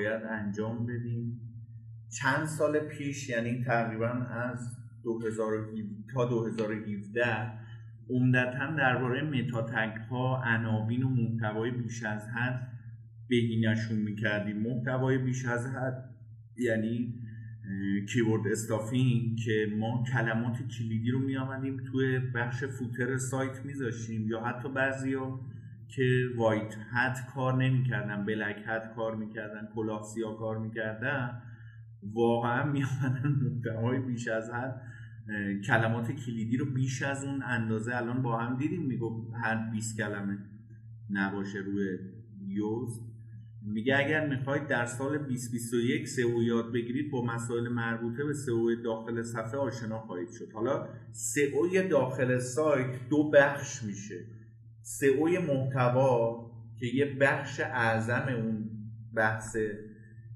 باید انجام بدیم. چند سال پیش یعنی تقریبا از 2017 تا 2017 عمدتا درباره متاتگ ها عناوین و محتوای بیش از حد بهینشون می‌کردیم. محتوای بیش از حد یعنی کیورد استافینگ که ما کلمات کلیدی رو میآمدیم توی بخش فوتر سایت میذاشیم یا حتی بعضی که وایت هد کار نمی‌کردن بلک هد کار می‌کردن کلاه سیاه کار می‌کردن واقعا میآمدن محتوای بیش از حد کلمات کلیدی رو بیش از اون اندازه الان با هم دیدیم. میگو هر 20 کلمه نباشه روی یوز. میگه اگر می‌خواید در سال 2021 سئو یاد بگیرید با مسائل مربوطه به سئو داخل صفحه آشنا خواهید شد. حالا سئو داخل سایت دو بخش میشه. سئو محتوا که یه بخش اعظم اون بحث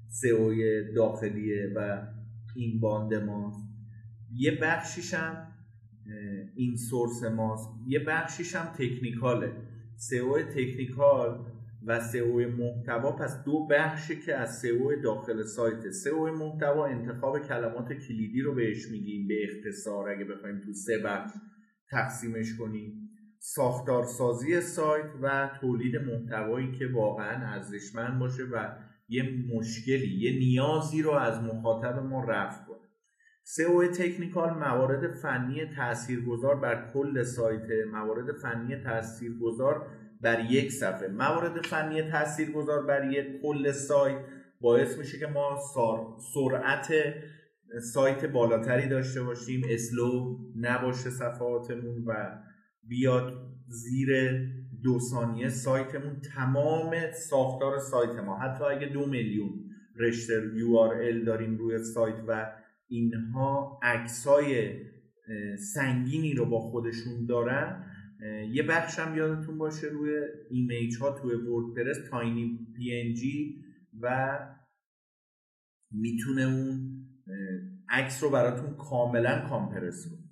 سئو داخلیه و این باند ماست. یه بخشیش هم این سورس ماست. یه بخشیش هم تکنیکاله. سئو تکنیکال و سئو محتوا پس دو بخشی که از سئو داخل سایت. سئو محتوا انتخاب کلمات کلیدی رو بهش میگیم به اختصار اگه بخوایم تو سه بخش تقسیمش کنیم. ساختارسازی سایت و تولید محتوایی که واقعا ارزشمند باشه و یه مشکلی یه نیازی رو از مخاطب ما رفع کنه. سئو تکنیکال موارد فنی تاثیرگذار بر کل سایت. موارد فنی تاثیرگذار بر یک صفحه. موارد فنی تاثیرگذار بر یک کل سایت باعث میشه که ما سرعت سایت بالاتری داشته باشیم. slow نباشه صفحاتمون و بیاد زیر دو ثانیه سایتمون تمام ساختار سایت ما. حتی اگه دو میلیون رشته URL داریم روی سایت و اینها عکسای سنگینی رو با خودشون دارن یه بخش هم یادتون باشه روی image ها توی وردپرس TinyPNG و می‌تونه اون عکس رو براتون کاملا کامپرس کنه.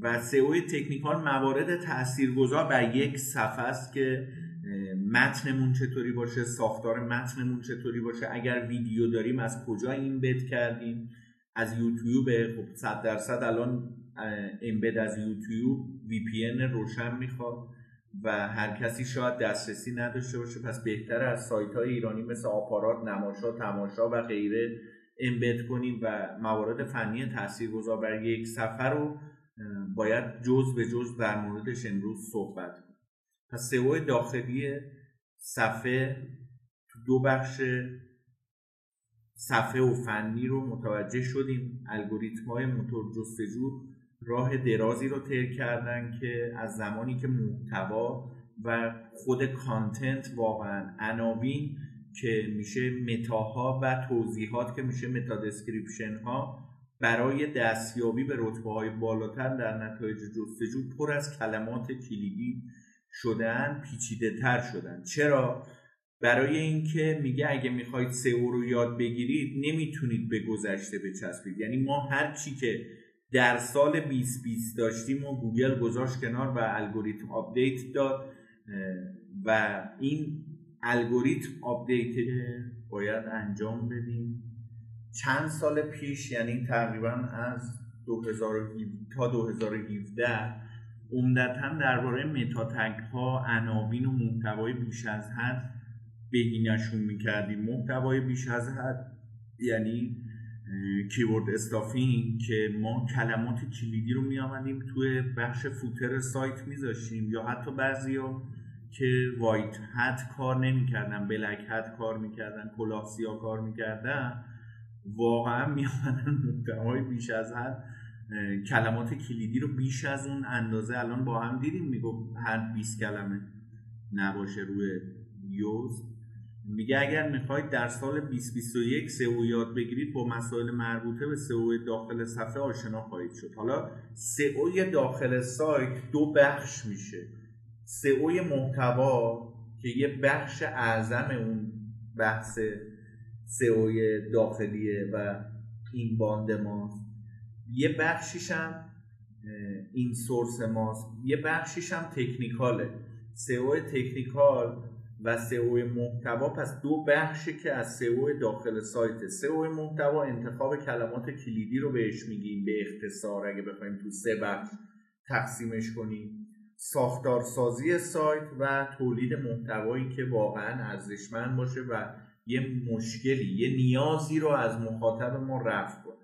و سئو تکنیکال موارد تاثیرگذار بر یک صفحه است که متنمون چطوری باشه ساختار متنمون چطوری باشه اگر ویدیو داریم از کجا این بد کردیم؟ از یوتیوب خب 100 درصد الان امبد از یوتیوب وی پی روشن می‌خواد و هر کسی شاید دسترسی نداشته باشه. پس بهتر از سایت های ایرانی مثل آپارات نماشا تماشا و غیره امبد کنیم و موارد فنی تاثیرگذار بر یک سفر رو باید جز به جز در موردش امروز صحبت کنیم. پس سئو داخلی صفحه تو دو بخش صفحه و فنی رو متوجه شدیم. الگوریتم های موتور جستجو راه درازی رو طی کردن که از زمانی که محتوا و خود content واقعا عناوین که میشه متاها و توضیحات که میشه meta description ها برای دستیابی به رتبه های بالاتر در نتایج جستجو پر از کلمات کلیدی شدن پیچیده تر شدن چرا؟ برای اینکه میگه اگه می‌خواید SEO رو یاد بگیرید نمی‌تونید به گذشته بچسبید. یعنی ما هر چی که در سال 2020 داشتیم و گوگل گذاشت کنار و الگوریتم update داد و این الگوریتم update باید انجام بدیم. چند سال پیش یعنی تقریبا از 2017 تا 2017 عمدتا درباره meta tag ها عناوین و محتوای بیش از حد بهینشون می‌کردیم. محتوای بیش از حد یعنی کیورد استافینگ که ما کلمات کلیدی رو میآمدیم توی بخش فوتر سایت میذاشیم یا حتی بعضی که وایت هد کار نمی‌کردن بلک هد کار می‌کردن کلاه کار می‌کردن. واقعا میآمدن محتوای بیش از حد کلمات کلیدی رو بیش از اون اندازه الان با هم دیدیم. میگو هر 20 کلمه نباشه روی یوز. میگه اگر می‌خواید در سال 2021 سئو یاد بگیرید با مسائل مربوطه به سئو داخل صفحه آشنا خواهید شد. حالا سئو داخل سایت دو بخش میشه. سئو محتوا که یه بخش اعظم اون بحث سئو داخلیه و این باند ماست. یه بخشیش هم این سورس ماست. یه بخشیش هم تکنیکاله. سئو تکنیکال و سئو محتوا پس دو بخشی که از سئو داخل سایت. سئو محتوا انتخاب کلمات کلیدی رو بهش میگیم به اختصار. اگه بخوایم تو سه بخش تقسیمش کنیم. ساختارسازی سایت و تولید محتوایی که واقعا ارزشمند باشه و یه مشکلی یه نیازی رو از مخاطب ما رفع کنه.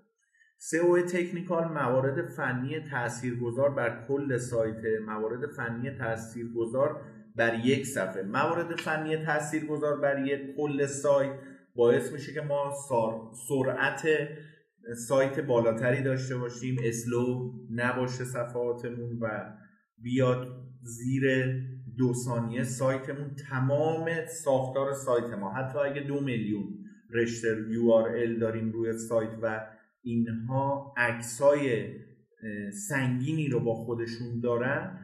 سئو تکنیکال موارد فنی تاثیرگذار بر کل سایت. موارد فنی تاثیرگذار بر یک صفحه. موارد فنی تاثیرگذار بر یک کل سایت باعث میشه که ما سرعت سایت بالاتری داشته باشیم. اسلو نباشه صفحاتمون و بیاد زیر دو ثانیه سایتمون تمام ساختار سایت ما. حتی اگه دو میلیون رشته URL داریم روی سایت و اینها عکسای سنگینی رو با خودشون دارن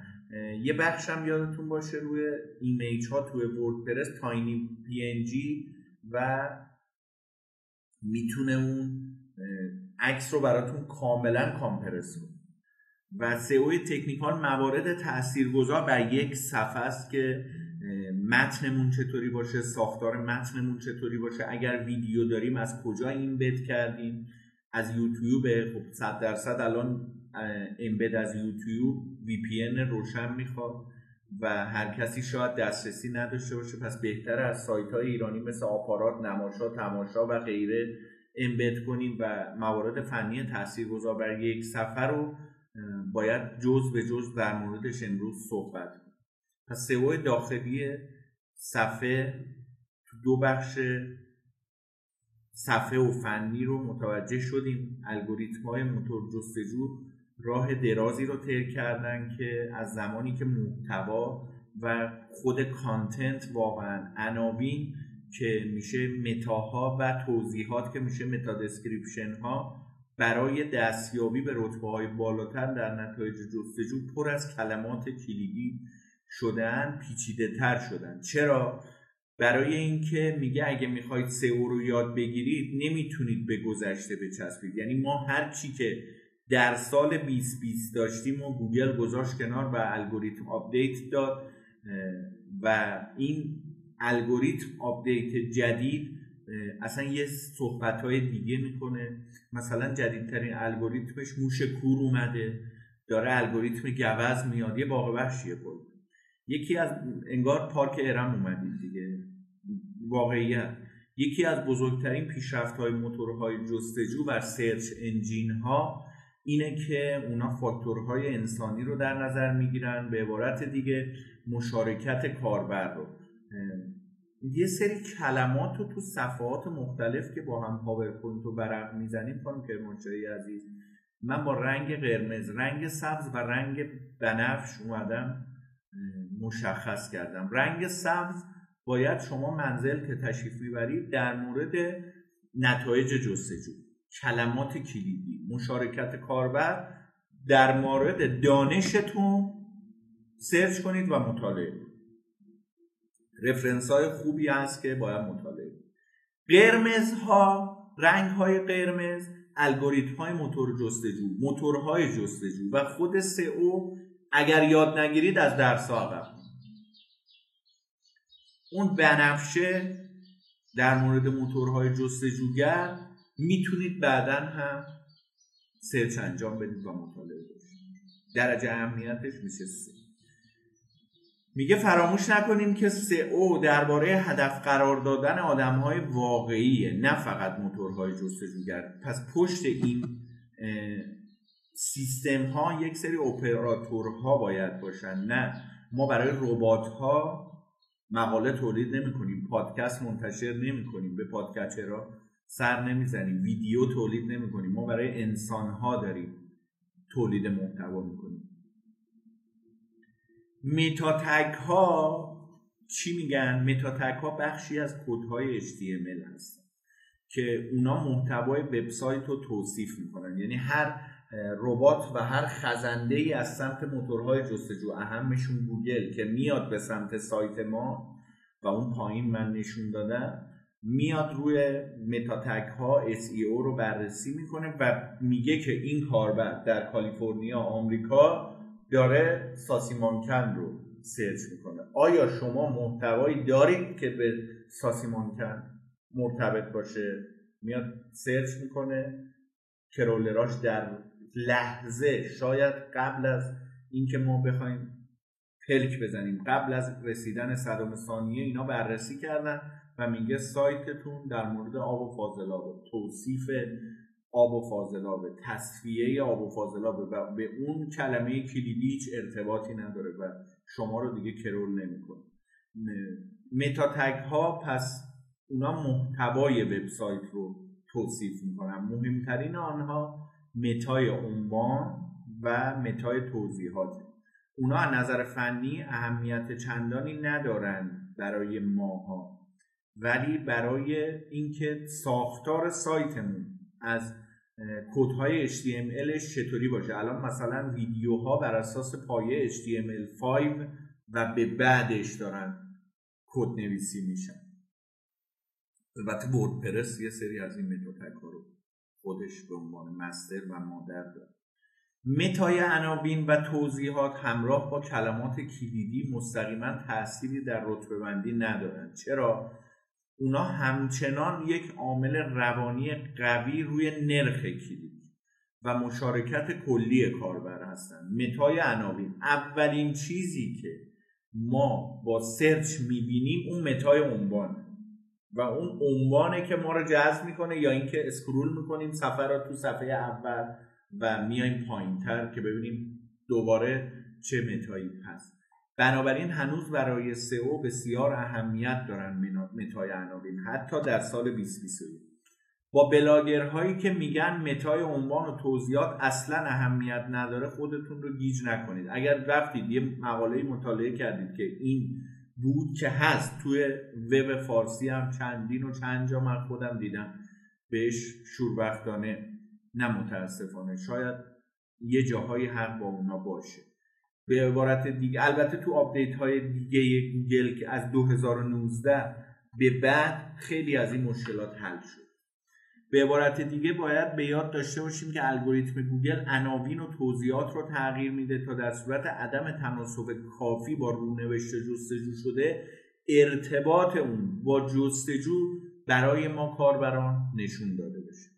یه بخش هم یادتون باشه روی ایمیج ها توی وردپرس تاینی پی جی و می‌تونه اون عکس رو براتون کاملا کامپرس و سئو تکنیکال موارد تاثیرگذار بر یک صفحه است که متنمون چطوری باشه ساختار متنمون چطوری باشه اگر ویدیو داریم از کجا این بد کردیم از یوتیوب خب 100 درصد الان امبد از یوتیوب وی پی روشن می‌خواد و هر کسی شاید دسترسی نداشته باشه. پس بهتر از سایت های ایرانی مثل آپارات نماشا تماشا و غیره امبد کنیم و موارد فنی تاثیرگذار بر یک سفر رو باید جز به جز در موردش امروز صحبت کنیم. پس سئو داخلی صفحه دو بخش صفحه و فنی رو متوجه شدیم. الگوریتم های موتور جستجو راه درازی رو طی کردن که از زمانی که محتوا و خود content واقعا عناوین که میشه متاها و توضیحات که میشه meta description ها برای دستیابی به رتبه های بالاتر در نتایج جستجو پر از کلمات کلیدی شدن پیچیده تر شدن. چرا؟ برای اینکه میگه اگه می‌خواید SEO رو یاد بگیرید نمی‌تونید به گذشته بچسبید. یعنی ما هر چی که در سال 2020 داشتیم و گوگل گذاشت کنار و الگوریتم update داد و این الگوریتم update جدید اصلا یه صحبت های دیگه می‌کنه. مثلا جدیدترین الگوریتمش موش کور اومده داره الگوریتم گوز میاد یه باغ وحشیه بود یکی از انگار پارک ارم اومدید دیگه. واقعیت یکی از بزرگترین پیشرفت های موتورهای جستجو و سرچ انجین ها اینه که اونا فاکتورهای انسانی رو در نظر می‌گیرن به عبارت دیگه مشارکت کاربر رو. یه سری کلمات رو تو صفحات مختلف که با هم پاورپوینت رو برق می‌زنیم خانم کرمانشاهی عزیز من با رنگ قرمز رنگ سبز و رنگ بنفش اومدم مشخص کردم. رنگ سبز باید شما منزل که تشریف می‌برید در مورد نتایج جستجو کلمات کلیدی مشارکت کاربر در مورد دانشتون سرچ کنید و مطالعه کنید. رفرنس های خوبی هست که باید مطالعه قرمز ها رنگ های قرمز الگوریتم های موتور جستجو موتورهای جستجو و خود سئو اگر یاد نگیرید از درس عقب اون بنفشه در مورد موتورهای جستجوگر می‌تونید بعدا هم سرچ انجام بدید و مطالعه کنید درجه اهمیتش میشه سه. میگه فراموش نکنیم که او درباره هدف قرار دادن آدم های واقعیه نه فقط موتورهای جستجوگر. پس پشت این سیستم ها یک سری اپراتورها باید باشن. نه ما برای ربات ها مقاله تولید نمی کنیم پادکست منتشر نمی کنیم به پادکچرها سر نمی‌زنیم ویدیو تولید نمی کنیم ما برای انسان ها داریم تولید محتوا می‌کنیم. meta tag ها چی میگن؟ meta tag ها بخشی از کدهای HTML هستن که اونا محتوای وبسایت رو توصیف می‌کنن. یعنی هر ربات و هر خزنده ای از سمت موتورهای جستجو اهمشون گوگل که میاد به سمت سایت ما و اون پایین من نشون دادم میاد روی meta tag ها SEO رو بررسی می‌کنه و میگه که این کاربر در کالیفرنیا آمریکا داره ساسی مانکن رو سرچ می‌کنه. آیا شما محتوایی دارید که به ساسی مرتبط باشه؟ میاد سرچ می‌کنه کرولراش در لحظه شاید قبل از اینکه ما بخوایم پلک بزنیم قبل از رسیدن صدام ثانیه اینا بررسی کردن و میگه سایتتون در مورد آب و فاضلابه توصیف آب و فاضلابه. تصفیه آب و فاضلابه و به اون کلمه کلیدی هیچ ارتباطی نداره و شما رو دیگه کرول نمی‌کنه. متا ها پس اونا محتوای وبسایت رو توصیف می‌کنن. مهمترین آنها متای عنوان و متای توضیحات. اونا از نظر فنی اهمیت چندانی ندارن برای ماها ولی برای اینکه ساختار سایتمون از کودهای HTML چطوری باشه. الان مثلا ویدیوها بر اساس پایه HTML5 و به بعدش دارن کد نویسی میشن البته وردپرس یه سری از این متاتک رو خودش به عنوان مستر و مادر داره. متای عناوین و توضیحات همراه با کلمات کلیدی مستقیما تأثیری در رتبه بندی ندارند چرا؟ اونا همچنان یک عامل روانی قوی روی نرخ کلیک و مشارکت کلی کاربر هستند متای عناوین. اولین چیزی که ما با search می‌بینیم اون متای عنوان. و اون عنوانه که ما رو جذب می‌کنه یا اینکه scroll می‌کنیم صفحه رو تو صفحه اول و میایم پایینتر که ببینیم دوباره چه متایی هست. بنابراین هنوز برای سئو بسیار اهمیت دارن متای عناوین حتی در سال 2021 با بلاگرهایی که میگن متای عنوان و توضیحات اصلا اهمیت نداره خودتون رو گیج نکنید. اگر رفتید یه مقاله مطالعه کردید که این بود که هست توی وب فارسی هم چندین و چند جا من خودم دیدم بهش شوربختانه نه متاسفانه. شاید یه جاهایی حق با اونا باشه. به عبارت دیگه. البته تو update های دیگه گوگل که از 2019 به بعد خیلی از این مشکلات حل شد. به عبارت دیگه باید به یاد داشته باشیم که الگوریتم گوگل عناوین و توضیحات رو تغییر میده تا در صورت عدم تناسب کافی با رونوشت جستجو شده ارتباط اون با جستجو برای ما کاربران نشون داده بشه.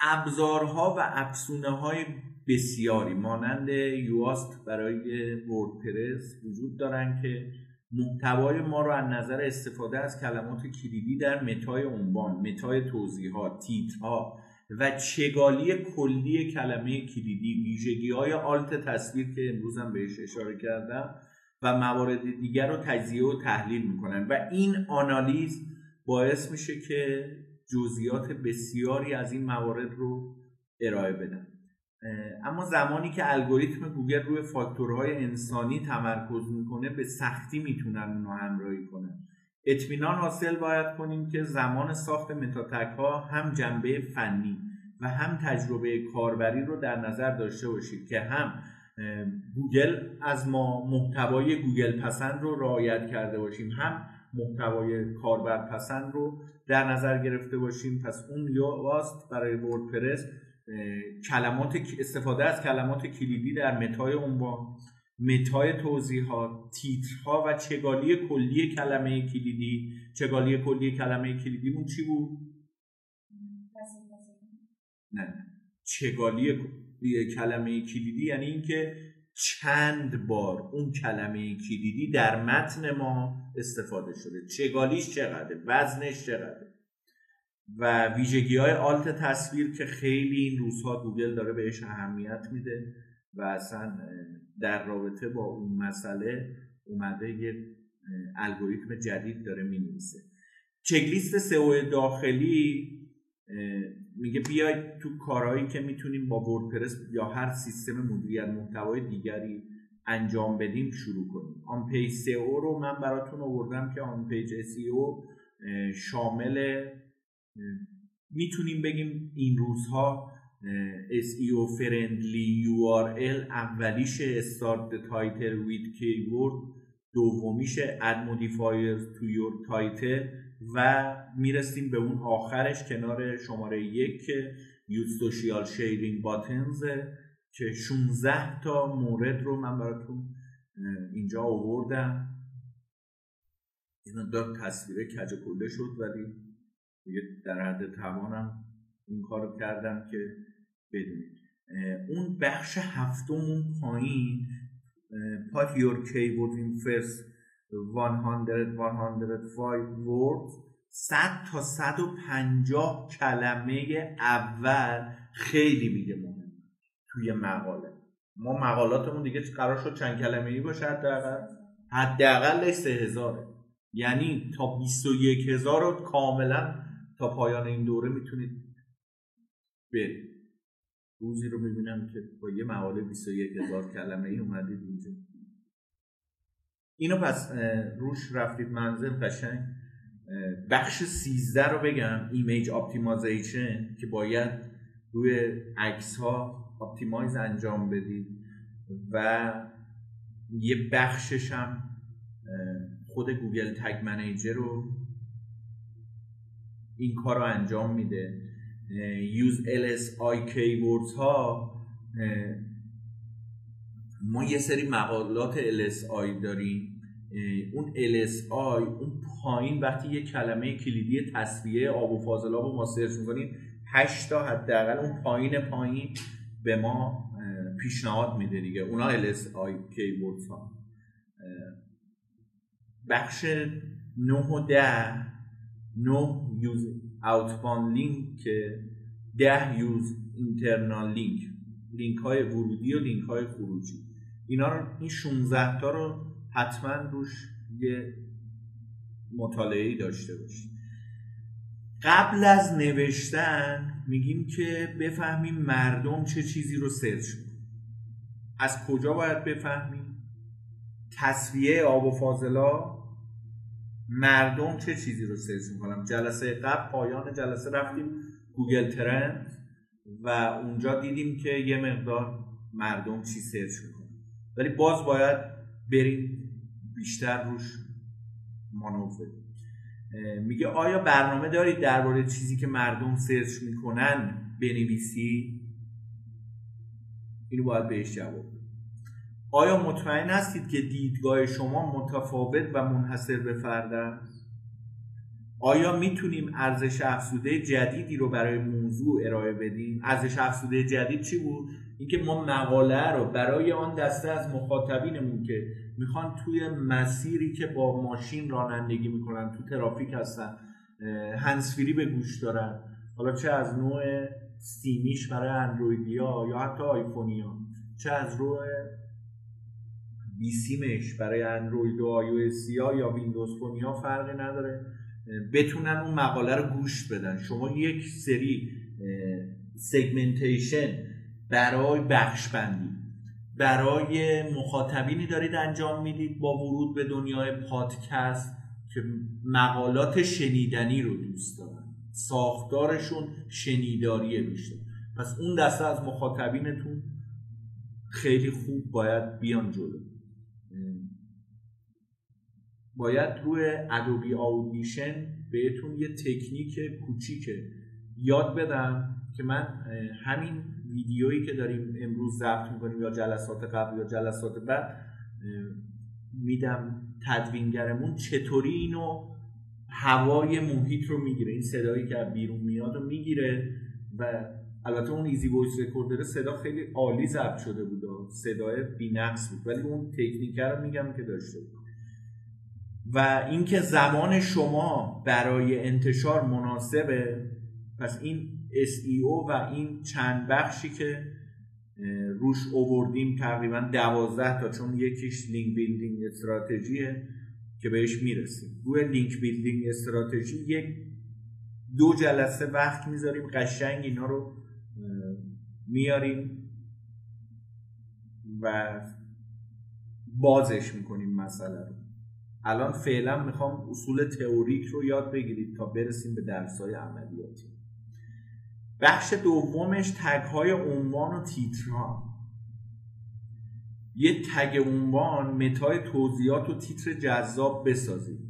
ابزارها و افسونه های بسیاری مانند یواست برای وردپرس وجود دارن که محتوای ما رو از نظر استفاده از کلمات کلیدی در متای عنوان متای توضیحات تیترها و چگالی کلی کلمه کلیدی ویژگی های آلت تصویر که امروز هم بهش اشاره کردم و موارد دیگر رو تجزیه و تحلیل می‌کنن. و این آنالیز باعث میشه که جزئیات بسیاری از این موارد رو ارائه بدن. اما زمانی که الگوریتم گوگل روی فاکتورهای انسانی تمرکز می‌کنه به سختی می‌تونن اونو همراهی کنن. اطمینان حاصل باید کنیم که زمان ساخت meta tag ها هم جنبه فنی و هم تجربه کاربری رو در نظر داشته باشید که هم گوگل از ما محتوای گوگل پسند رو رعایت کرده باشیم هم محتوای کاربر پسند رو در نظر گرفته باشیم. پس اون یواست برای وردپرس کلمات استفاده از کلمات کلیدی در متای عنوان متای توضیحات تیترها و چگالی کلی کلمه کلیدی. چگالی کلی کلمه کلیدیمون چی بود؟ نه. چگالی کلمه کلیدی یعنی اینکه چند بار اون کلمه کلیدی در متن ما استفاده شده. چگالیش چقدر وزنش چقدر و ویژگی های alt تصویر که خیلی این روزها گوگل داره بهش اهمیت میده و اصلا در رابطه با اون مسئله اومده یه الگوریتم جدید داره می‌نویسه. checklist SEO داخلی میگه بیاید تو کارهایی که می‌تونیم با WordPress یا هر سیستم مدیریت محتوای دیگری انجام بدیم شروع کنیم. on page SEO رو من براتون آوردم که on page SEO شامل می‌تونیم بگیم این روزها SEO friendly URL اولیش start title with keyword دومیش add modifiers to your title و می‌رسیم به اون آخرش کنار شماره یک که use social sharing buttons که 16 تا مورد رو من براتون اینجا آوردم. این دار تصویر کج کله شد ولی دیگه در حد توانم این کارو کردم که بدونید اون بخش هفتم اون پایین put your keyword in first 100 105 words 100 تا 150 کلمه اول خیلی میگه مهم توی مقاله. ما مقالاتمون دیگه قرار شد چند کلمه ای باشه حداقل؟ حداقلش سه هزاره. یعنی تا 21 هزار رو کاملا تا پایان این دوره می‌تونید برید روزی رو می‌بینم که با یه مقاله 21 هزار کلمه ای اومدید اینجا. اینو پس روش رفتید منزل قشنگ. بخش 13 رو بگم image optimization که باید روی عکس ها optimize انجام بدید و یه بخشش هم خود Google Tag Manager رو این کار رو انجام میده. use LSI keywords ها ما یه سری مقالات LSI داریم. اون LSI اون پایین وقتی یه کلمه کلیدی تصفیه آب و فاضلاب رو ما سرچ می‌کنیم 8 تا حداقل اون پایین پایین به ما پیشنهاد میده دیگه. اونا LSI keywords ها. بخش 9 و 10 9 use outbound link که 10 use internal link لینک های ورودی و لینک های خروجی. اینا رو این 16 تا رو حتما روش یه مطالعه داشته باشید قبل از نوشتن میگیم که بفهمیم مردم چه چیزی رو سرچ از کجا باید بفهمیم؟ تصفیه آب و فاضلاب مردم چه چیزی رو سرچ می‌کنن؟ جلسه قبل پایان جلسه رفتیم Google Trend و اونجا دیدیم که یه مقدار مردم چی سرچ می‌کنن. ولی باز باید بریم بیشتر روش مانور. میگه آیا برنامه دارید درباره چیزی که مردم سرچ می‌کنن بنویسی اینو باید بهش جواب آیا مطمئن هستید که دیدگاه شما متفاوت و منحصر به فرد است؟ آیا می‌تونیم ارزش افزوده جدیدی رو برای موضوع ارائه بدیم؟ ارزش افزوده جدید چی بود؟ اینکه ما مقاله رو برای آن دسته از مخاطبینمون که می‌خوان توی مسیری که با ماشین رانندگی می‌کنن تو ترافیک هستن هندزفری به گوش دارن. حالا چه از نوع سیمیش برای اندرویدیا یا حتی آیفونیا چه از روی بیسیمش برای اندروید و آی یا ویندوز فون ها فرقی نداره. بتونن اون مقاله رو گوش بدن. شما یک سری سگمنتیشن برای بخش بندی برای مخاطبینی دارید انجام می‌دید با ورود به دنیای پادکست که مقالات شنیدنی رو دوست دارن. ساختارشون شنیداریه بیشتر پس اون دسته از مخاطبینتون خیلی خوب باید بیان جلو. باید روی ادوبی آودیشن بهتون یه تکنیک کوچیک یاد بدم که من همین ویدیویی که داریم امروز ضبط می‌کنیم یا جلسات قبل یا جلسات بعد میدم تدوینگرمون چطوری اینو هوای محیط رو می‌گیره. این صدایی که بیرون میاد رو می‌گیره و البته اون Easy Voice Recorder صدا خیلی عالی ضبط شده بود صدای بی‌نقص بود. ولی اون تکنیک رو میگم که داشته بود. و اینکه زمان شما برای انتشار مناسبه پس این SEO و این چند بخشی که روش اووردیم تقریبا دوازده تا چون یکیش link building strategy ه که بهش می‌رسیم. روی link building strategy یک دو جلسه وقت می‌ذاریم قشنگ اینا رو میاریم و بازش می‌کنیم مسئله رو. الان فعلا می‌خوام اصول تئوریک رو یاد بگیرید تا برسیم به درسای عملیاتی. بخش دومش تگ های عنوان و تیترها. یه تگ عنوان متای توضیحات و تیتر جذاب بسازید.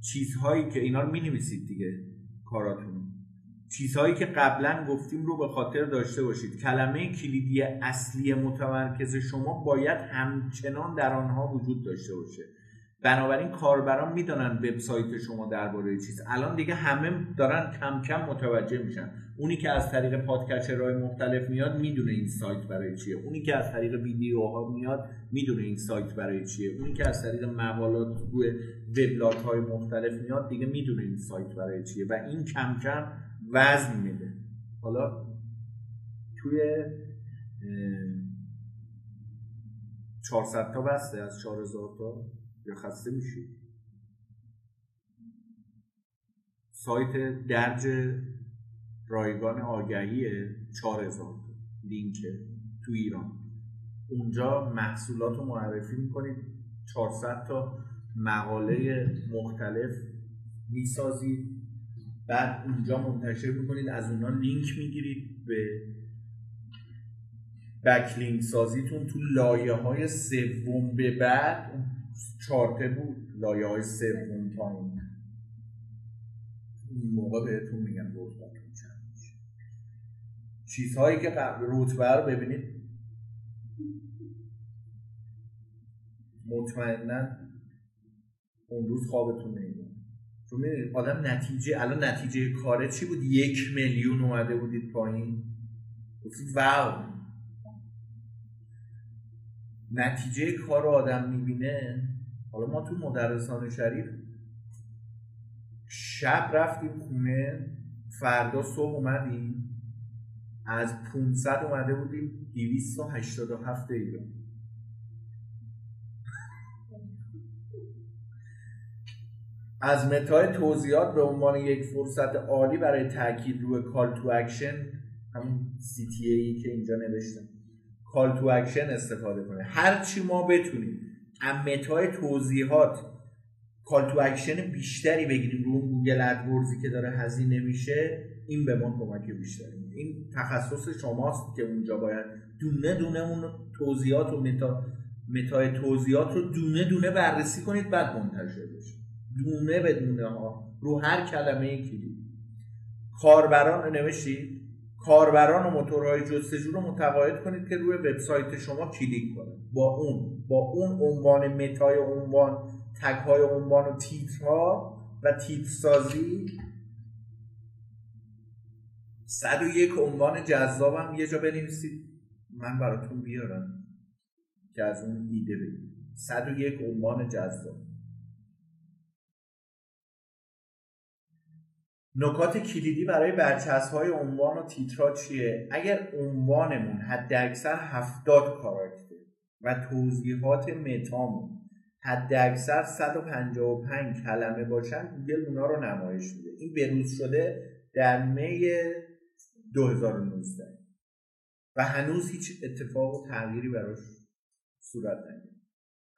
چیزهایی که اینا رو می نویسید دیگه کاراتون. چیزهایی که قبلا گفتیم رو به خاطر داشته باشید. کلمه کلیدی اصلی متمرکز شما باید همچنان در آنها وجود داشته باشه. بنابراین کاربران می‌دانن وبسایت شما درباره چیز الان دیگه همه دارن کم کم متوجه میشن. اونی که از طریق پادکچرهای مختلف میاد می‌دونه این سایت برای چیه. اونی که از طریق ویدیوها میاد می‌دونه این سایت برای چیه. اونی که از طریق مقالات روی وبلاگ های مختلف میاد دیگه می‌دونه این سایت برای چیه و این کم کم وزن میده. حالا توی 400 تا بسته از 4000 تا؟ یا خسته میشید سایت درج رایگان آگهی 4000 لینک تو ایران. اونجا محصولات رو معرفی می‌کنید. 400 تا مقاله مختلف می‌سازید. بعد اونجا منتشر می‌کنید. از اونا لینک می‌گیرید به بکلینک سازیتون. تو لایه های سوم به بعد چارته بود لایه های سوم پایین این. موقع بهتون میگم رتبتون چند میشه. چیزهایی که قبل رتبه رو ببینید. مطمئنا اون روز خوابتون نمیاد. چون می‌دونید آدم نتیجه الان نتیجه کاره چی بود؟ یک میلیون اومده بودید پایین. گفتید wow. نتیجه کار آدم می‌بینه. حالا ما تو مدرسان شریف شب رفتیم خونه فردا صبح اومدیم. از 500 اومده بودیم 287 ایران. از meta ی توضیحات به عنوان یک فرصت عالی برای تاکید روی call to action همون CTA که اینجا نوشتم. call to action استفاده کنه. هر چی ما بتونیم meta ی توضیحات call to action بیشتری بگیریم رو Google AdWords ی که داره هزینه میشه این به ما کمک بیشتری این تخصص شماست که اونجا باید دونه دونه اون توضیحات و meta meta ی توضیحات رو دونه دونه بررسی کنید بعد منتشر بشه. دونه به دونه ها رو هر کلمه کلید کاربران نوشتید؟ کاربران و موتورهای جستجو رو متقاعد کنید که روی وبسایت شما کلیک کنید با اون با اون عنوان متای عنوان تگ های عنوان و تیترها و تیتر سازی 101 عنوان جذابم یه جا بنویسید. من براتون بیارم که از اون ایده بگید 101 عنوان جذاب. نکات کلیدی برای برچسب های عنوان و تیترا چیه؟ اگر عنوانمون حد اکثر 70 کاراکتر و توضیحات متامون حد اکثر 155 کلمه باشن گوگل اونا رو نمایش میده. این بروز شده در می 2019 و هنوز هیچ اتفاق و تغییری براش صورت نگرفته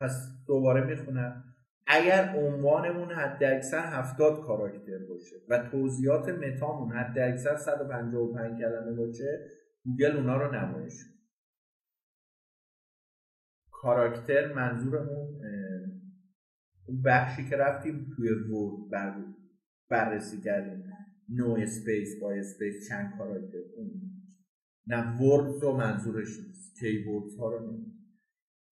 پس دوباره می‌خونم. اگر عنوانمون حد اکثر 70 کاراکتر باشه و توضیحات meta مون حد اکثر 155 کلمه باشه گوگل اونا رو نمایش کاراکتر منظورمون اون بخشی که رفتیم توی ورد بر بررسی کردیم. no space با space چند کاراکتر اون. نه ورد رو منظورش نیست. ها رو نمید.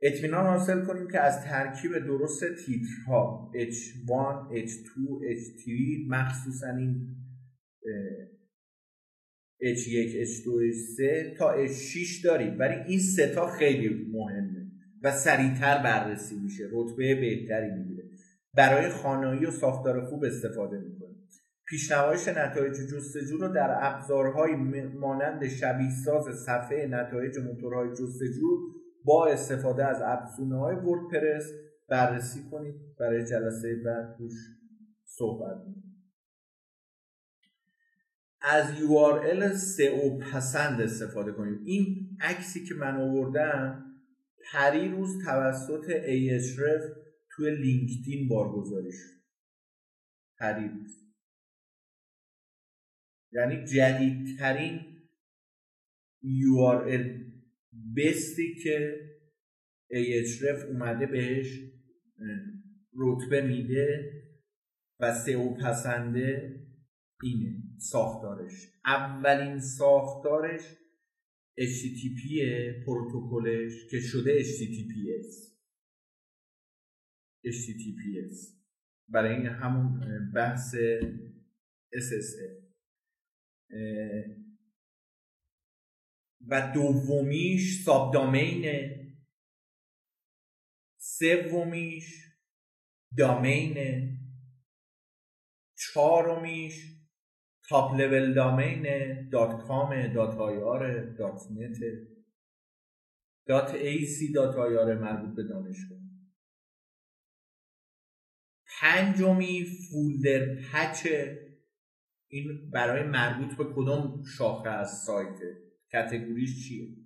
اطمینان حاصل کنیم که از ترکیب درست تیترها H1, H2, H3 مخصوصا این H1, H2, H3 تا H6 داریم. ولی این سه تا خیلی مهمه و سریعتر بررسی میشه. رتبه بهتری می‌گیره. برای خانایی و ساختار خوب استفاده می‌کنیم. پیشنمایش نتایج جستجو رو در ابزارهای مانند شبیه ساز صفحه نتایج موتورهای جستجو با استفاده از افزونه های وردپرس بررسی کنید برای جلسه بعد توش صحبت از URL سئو پسند استفاده کنید. این عکسی که من آوردم پری روز توسط Ahref توی لینکدین بارگذاری شد. پری روز. یعنی جدیدترین URL بستی که Ahref اومده بهش رتبه میده و سئو پسنده اینه ساختارش. اولین ساختارش HTTP پروتکلش که شده HTTPS HTTPS برای این همون بحث SSL و دومیش subdomain ه سومیش domain ه چهارمیش top level domain ه dot com dot ir dot net dot ac dot ir مربوط به دانشگاه. پنجمی folder path این برای مربوط به کدوم شاخه از سایت؟ category ش چیه؟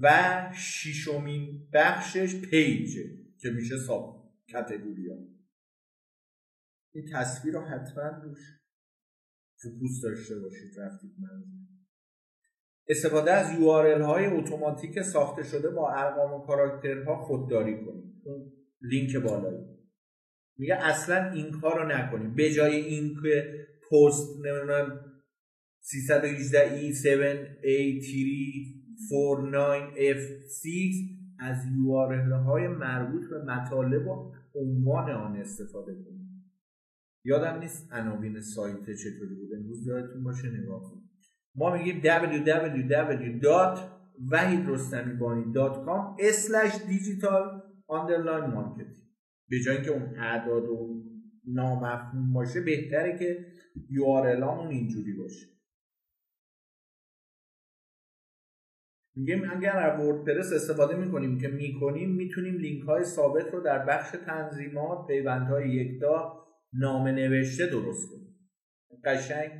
و ششمین بخشش page ه که میشه subcategory ها. این تصویر رو حتما روش focus داشته باشید رفتید منزل استفاده از URL های اتوماتیک ساخته شده با ارقام و کاراکترها خودداری کنید. اون لینک بالایی. میگه اصلا این کار رو نکنید. به جای این که پست نمی‌دونم 318 e 7 a 49 f 6 از URL های مربوط به مطالب و عنوان آن استفاده کنید. یادم نیست عناوین سایت چطوری بود. امروز یادتون باشه نگاه کنید. ما میگیم www.wahidrostamibani.com slash digital underline marketing. به جای اینکه اون اعداد و نامفهوم باشه بهتره که URL همون اینجوری باشه. میگیم اگر از وردپرس استفاده می‌کنیم که می‌کنیم می‌تونیم لینک های ثابت رو در بخش تنظیمات پیوندهای یکتا نامه نوشته درست کنیم. قشنگ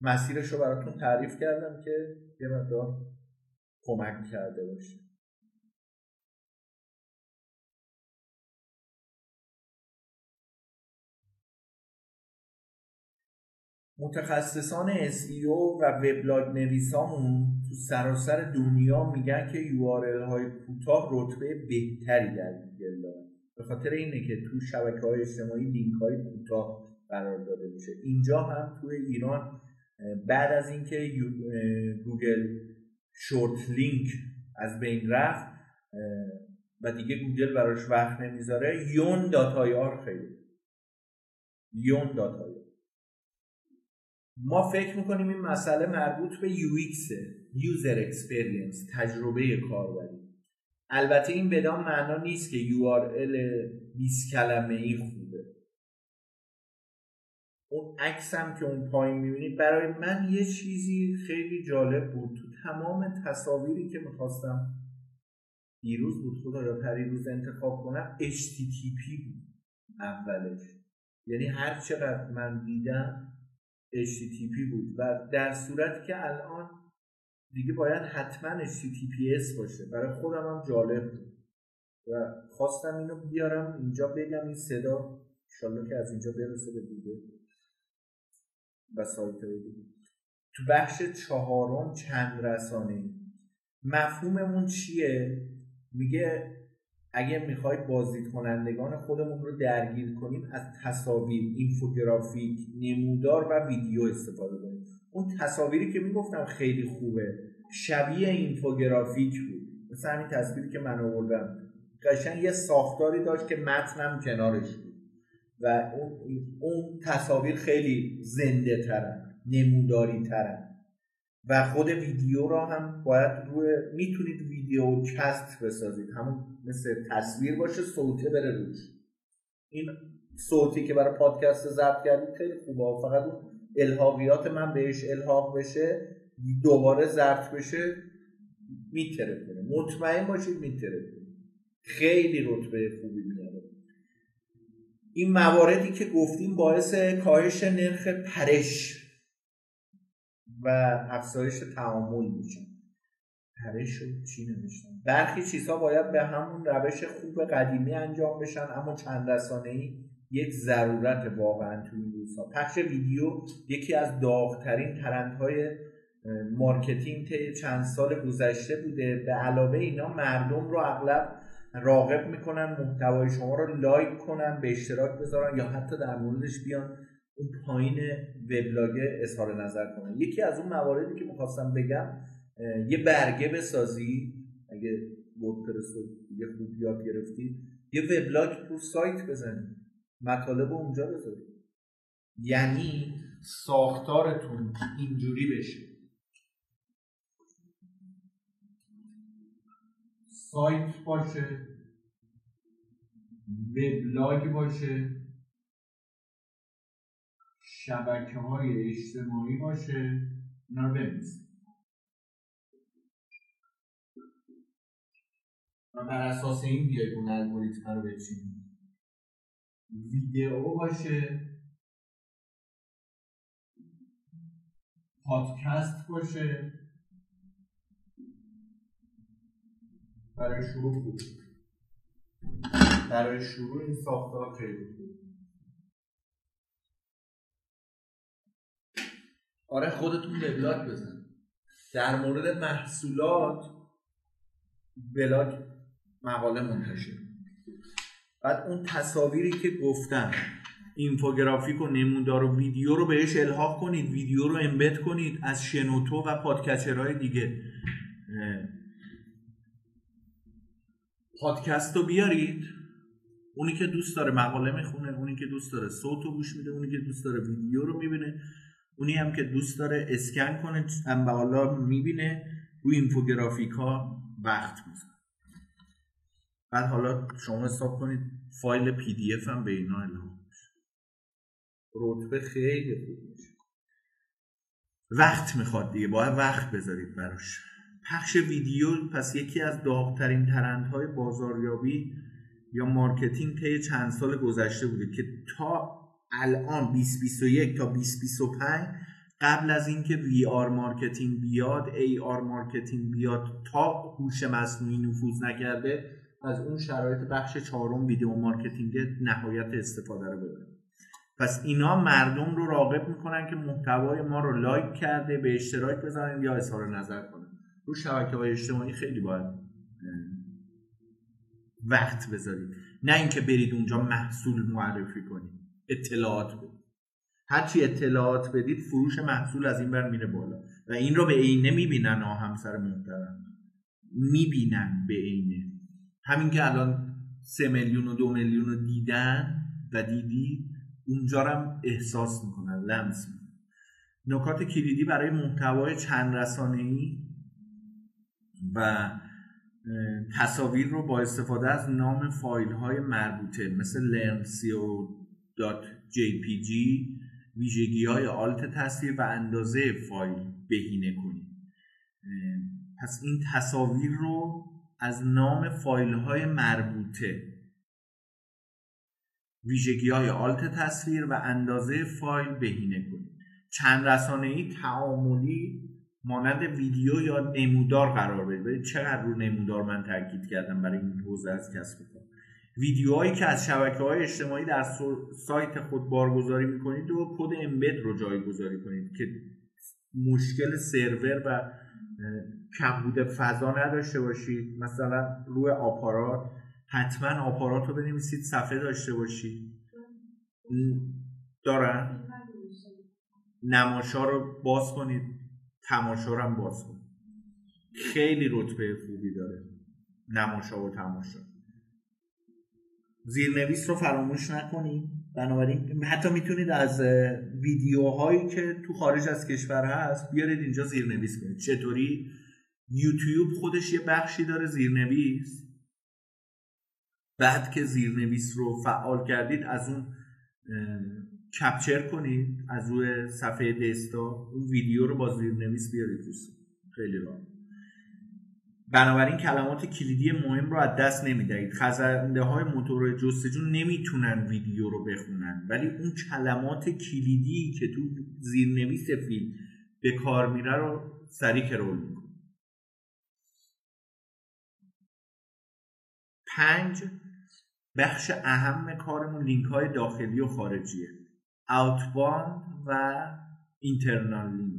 مسیرش رو براتون تعریف کردم که یه مقدار کمک کرده باشه. متخصصان SEO و وبلاگ نویسامون تو سراسر دنیا میگن که URL های کوتاه رتبه بهتری در گوگل دارن. به خاطر اینه که تو شبکه های اجتماعی لینک های کوتاه قرار داده میشه. اینجا هم توی ایران بعد از اینکه گوگل short link از بین رفت و دیگه گوگل براش وقت نمی‌ذاره یون dot ir خیلی. یون dot ir ما فکر می‌کنیم این مسئله مربوط به UX User Experience تجربه کاربری. البته این بدان معنا نیست که URL 20 کلمه ای خوبه. اون عکس هم که اون پایین می‌بینید برای من یه چیزی خیلی جالب بود. تو تمام تصاویری که می‌خواستم دیروز بود خدا یا پریروز انتخاب کنم HTTP بود اولش. یعنی هر چقدر من دیدم HTTP بود و در صورتی که الان دیگه باید حتما HTTPS باشه. برای خودم هم جالب بود. و خواستم اینو بیارم اینجا بگم این صدا انشالله که از اینجا برسه به دیگه و سایت دیگه. تو بخش چهارم چند رسانه مفهوممون چیه؟ میگه اگه می‌خوای بازدید کنندگان خودمون رو درگیر کنیم از تصاویر اینفوگرافیک نمودار و ویدیو استفاده کنیم. اون تصاویری که می‌گفتم خیلی خوبه. شبیه اینفوگرافیک بود. مثل همین تصویری که من آوردم. قشنگ یه ساختاری داشت که متنم کنارش بود. و اون, اون تصاویر خیلی زنده ترن نموداری ترن. و خود ویدیو را هم باید روی می‌تونید ویدیو کست بسازید. همون مثل تصویر باشه صوته بره روش. این صوتی که برای پادکست ضبط کردید خیلی خوبه. فقط اون الهاقیات من بهش الحاق بشه دوباره ضبط بشه میتره کنه مطمئن باشید میتره خیلی رتبه خوبی میاره. این مواردی که گفتیم باعث کاهش نرخ پرش. و افزایش تعامل میشه. پرش و چی نوشتم؟ برخی چیزها باید به همون روش خوب قدیمی انجام بشن اما چند رسانه ای یک ضرورت واقعا تو این روزها. پخش ویدیو یکی از داغترین ترندهای marketing طی چند سال گذشته بوده. به علاوه اینا مردم رو اغلب راغب می‌کنن محتوای شما رو لایک کنن به اشتراک بذارن یا حتی در موردش بیان. اون پایین وبلاگ اظهار نظر کنه. یکی از اون مواردی که می‌خواستم بگم یه برگه بسازی. اگه وردپرس رو یه خوب یاد گرفتید یه وبلاگ رو سایت بزنید مطالب اونجا بذارید یعنی ساختارتون اینجوری بشه. سایت باشه وبلاگ باشه شبکه های اجتماعی باشه اینا رو بنویسید. و بر اساس این بیاید اون الگوریتم رو بچینید. ویدئو باشه. پادکست باشه. برای شروع خوب. برای شروع این ساختار خیلی آره خودتون وبلاگ بزن. در مورد محصولات بلاگ مقاله منتشر. بعد اون تصاویری که گفتم اینفوگرافیک و نمودار و ویدیو رو بهش الحاق کنید ویدیو رو embed کنید از شنوتو و podcatcher های دیگه. پادکست رو بیارید. اونی که دوست داره مقاله می‌خونه اونی که دوست داره صوت رو گوش میده اونی که دوست داره ویدیو رو می‌بینه. اونی هم که دوست داره اسکن کنه هم بالا می‌بینه روی اینفوگرافیک ها وقت میزن بعد حالا شما حساب کنید فایل PDF هم به اینا الحاق رتبه خیلی خوب میشه. وقت می‌خواد دیگه باید وقت بذارید براش. پخش ویدیو پس یکی از داغترین ترندهای بازاریابی یا marketing طی چند سال گذشته بوده که تا الان 2021 تا 2025 قبل از اینکه VR marketing بیاد AR marketing بیاد تا هوش مصنوعی نفوذ نکرده از اون شرایط بخش چهارم video marketing نهایت استفاده رو ببره. پس اینا مردم رو راغب می‌کنن که محتوای ما رو لایک کرده به اشتراک بزنن یا اظهار نظر کنن. رو شبکه های اجتماعی خیلی باید وقت بذارید. نه اینکه برید اونجا محصول معرفی کنید. اطلاعات بدید. هرچی اطلاعات بدید فروش محصول از این بر میره بالا. و این رو به عینه می‌بینن آه همسر محترم. می‌بینن به عینه. همین که الان سه میلیون و دو میلیون رو دیدن و دیدی اونجا هم احساس می‌کنن لمس می‌کنن. نکات کلیدی برای محتوای چند رسانه‌ای و تصاویر رو با استفاده از نام فایل های مربوطه مثل lernco.jpg ویژگی های آلت تصویر و اندازه فایل بهینه کنید. پس این تصاویر رو از نام فایل های مربوطه ویژگی های آلت تصویر و اندازه فایل بهینه کنید. چند رسانه ای تعاملی مانند ویدیو یا نمودار قرار بدید. چقدر رو نمودار من تاکید کردم برای این حوزه از کسب ویدیوهایی که از شبکه های اجتماعی در سایت خود بارگذاری می‌کنید و کد امبد رو جایگذاری کنید که مشکل سرور و کمبود فضا نداشته باشید. مثلا روی آپارات حتما آپارات رو بنویسید صفحه داشته باشید. دارن؟ نماشا رو باز کنید. تماشا رو هم باز کنید. خیلی رتبه خوبی داره نماشا و تماشا. زیرنویس رو فراموش نکنید بنابراین حتی می‌تونید از ویدیوهایی که تو خارج از کشور هست بیارید اینجا زیرنویس کنید. چطوری؟ یوتیوب خودش یه بخشی داره زیرنویس. بعد که زیرنویس رو فعال کردید از اون کپچر کنید. از روی صفحه دستا اون ویدیو رو با زیرنویس بیارید خیلی راحت. بنابراین کلمات کلیدی مهم رو از دست نمی‌دهید. خزنده های موتور جستجو نمی‌تونن ویدیو رو بخونن. ولی اون کلمات کلیدی که تو زیرنویس فیلم به کار میره رو سریع کرول می‌کنه. پنج بخش اهم کارمون لینک های داخلی و خارجیه. outbound و internal link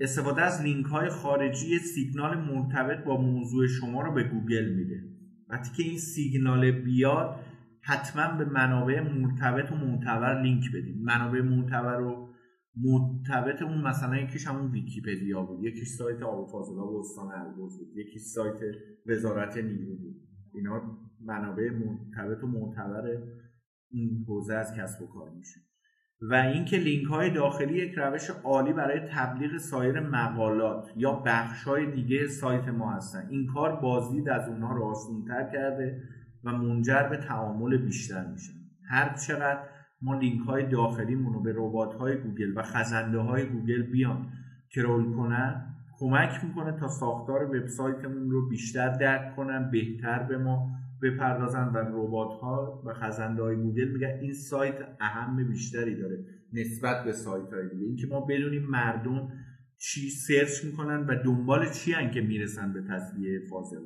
استفاده از لینک های خارجی سیگنال مرتبط با موضوع شما رو به گوگل میده. وقتی که این سیگنال بیاد حتما به منابع مرتبط و معتبر لینک بدیم منابع معتبر و مرتبط اون مثلا یکیش همون ویکیپدیا بود. یکیش سایت آب فاضلاب استان البرز بود. یکیش سایت وزارت نیرو بود. اینا منابع مرتبط و معتبر این حوزه از کسب و کار میشه و اینکه لینک های داخلی یک روش عالی برای تبلیغ سایر مقالات یا بخش های دیگه سایت ما هستن. این کار بازدید از اونها رو آسانتر کرده و منجر به تعامل بیشتر میشه. هر چقدر ما لینک های داخلیمون رو به ربات های گوگل و خزنده های گوگل بیان crawl کنن کمک می‌کنه تا ساختار وبسایتمون رو بیشتر درک کنن بهتر به ما. بپردازن و ربات ها و خزنده های گوگل میگن این سایت اهمیت بیشتری داره نسبت به سایت های دیگه. اینکه ما بدونیم مردم چی سرچ می‌کنن و دنبال چی هن که می‌رسن به تصفیه فاضلاب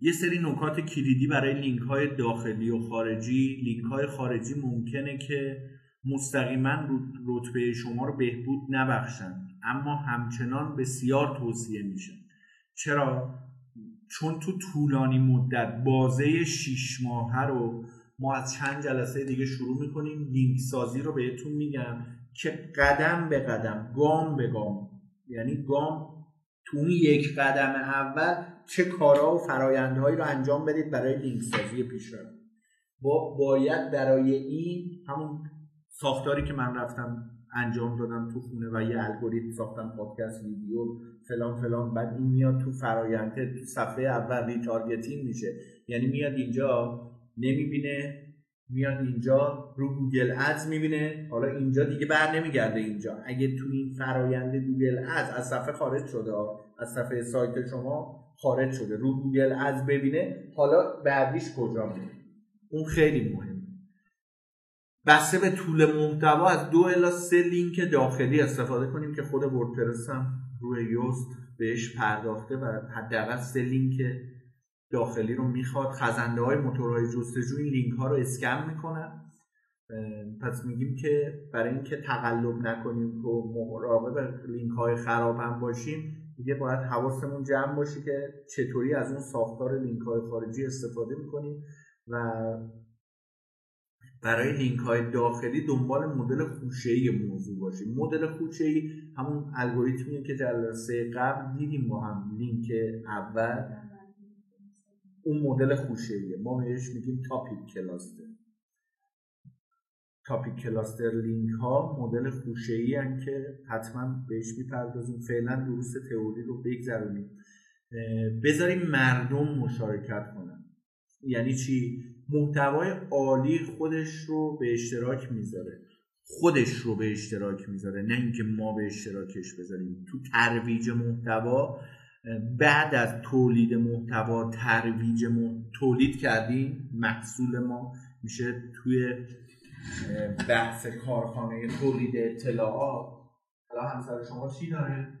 یه سری نکات کلیدی برای لینک های داخلی و خارجی. لینک های خارجی ممکنه که مستقیما رتبه شما رو بهبود نبخشن اما همچنان بسیار توصیه میشه چرا؟ چون تو طولانی مدت بازه شیش ماهه رو ما از چند جلسه دیگه شروع می‌کنیم. لینک سازی رو بهتون میگم که قدم به قدم گام به گام. یعنی گام تو اون یک قدم اول چه کارها و فرایندهایی رو انجام بدید برای لینک سازی پیشرفت. با باید برای این همون ساختاری که من رفتم انجام دادم تو خونه و یه الگوریتم ساختم پادکست ویدیو فلان فلان. بعد این میاد تو فراینده تو صفحه اول retargeting میشه. یعنی میاد اینجا نمی‌بینه میاد اینجا رو Google Ads می‌بینه. حالا اینجا دیگه بر نمیگرده اینجا. اگه تو این فرایند Google Ads از صفحه خارج شده از صفحه سایت شما خارج شده رو Google Ads ببینه حالا بعدیش کجا میره اون خیلی مهم بسته به طول محتوا از دو الی سه لینک داخلی استفاده کنیم که خود وردپرس هم روی Yoast بهش پرداخته و حداقل سه لینک داخلی رو می‌خواد. خزنده های موتورهای جستجو این لینک ها رو اسکن می‌کنن. پس میگیم که برای اینکه تقلب نکنیم و مراقب لینک های خراب هم باشیم دیگه باید حواسمون جمع باشه که چطوری از اون ساختار لینک های خارجی استفاده می‌کنیم و برای لینک های داخلی دنبال مدل خوشه موضوع باشیم. مدل خوشه همون الگوریتمیه که جلسه قبل دیدیم ما هم لینک اول. اون مدل خوشه ما بهش میگیم تاپیک کلاستر. تاپیک کلاستر لینک ها مدل خوشه ای که حتما بهش می‌پردازیم. فعلا دروس تئوری رو بگذرونیم. بذاریم مردم مشارکت کنن. یعنی چی؟ محتوای عالی خودش رو به اشتراک می‌ذاره. خودش رو به اشتراک می‌ذاره نه اینکه ما به اشتراکش بذاریم. تو ترویج محتوا بعد از تولید محتوا ترویج تولید کردیم. محصول ما میشه توی بحث کارخانه تولید اطلاعات. حالا همسر شما چی داره؟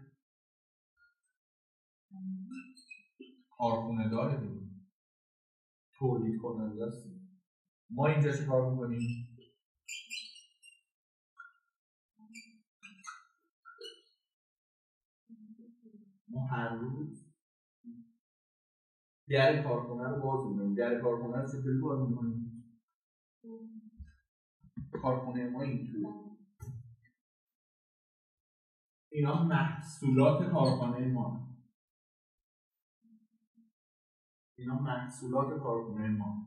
کارخونه داره تولید کننده هستیم. ما اینجا چه کار می‌کنیم؟ ما هر روز در کارخونه رو باز می‌کنیم. در کارخونه رو چطوری باز می‌کنیم؟ کارخونه ما اینطور اینا محصولات کارخانه ما. اینا محصولات کارخانه ما.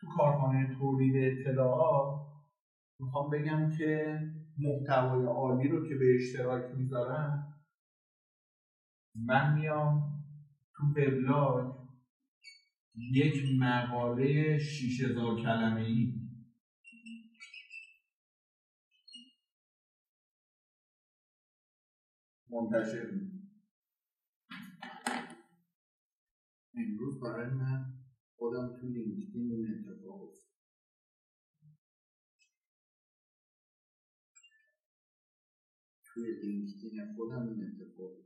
تو کارخانه تولید اطلاعات می‌خوام بگم که محتوای عالی رو که به اشتراک می‌ذارم من میام تو وبلاگ یک مقاله 6000 کلمه ای منتشر امروز برای من خودم تو لینکدین این اتفاق افتاد. توی لینکدین خودم این اتفاق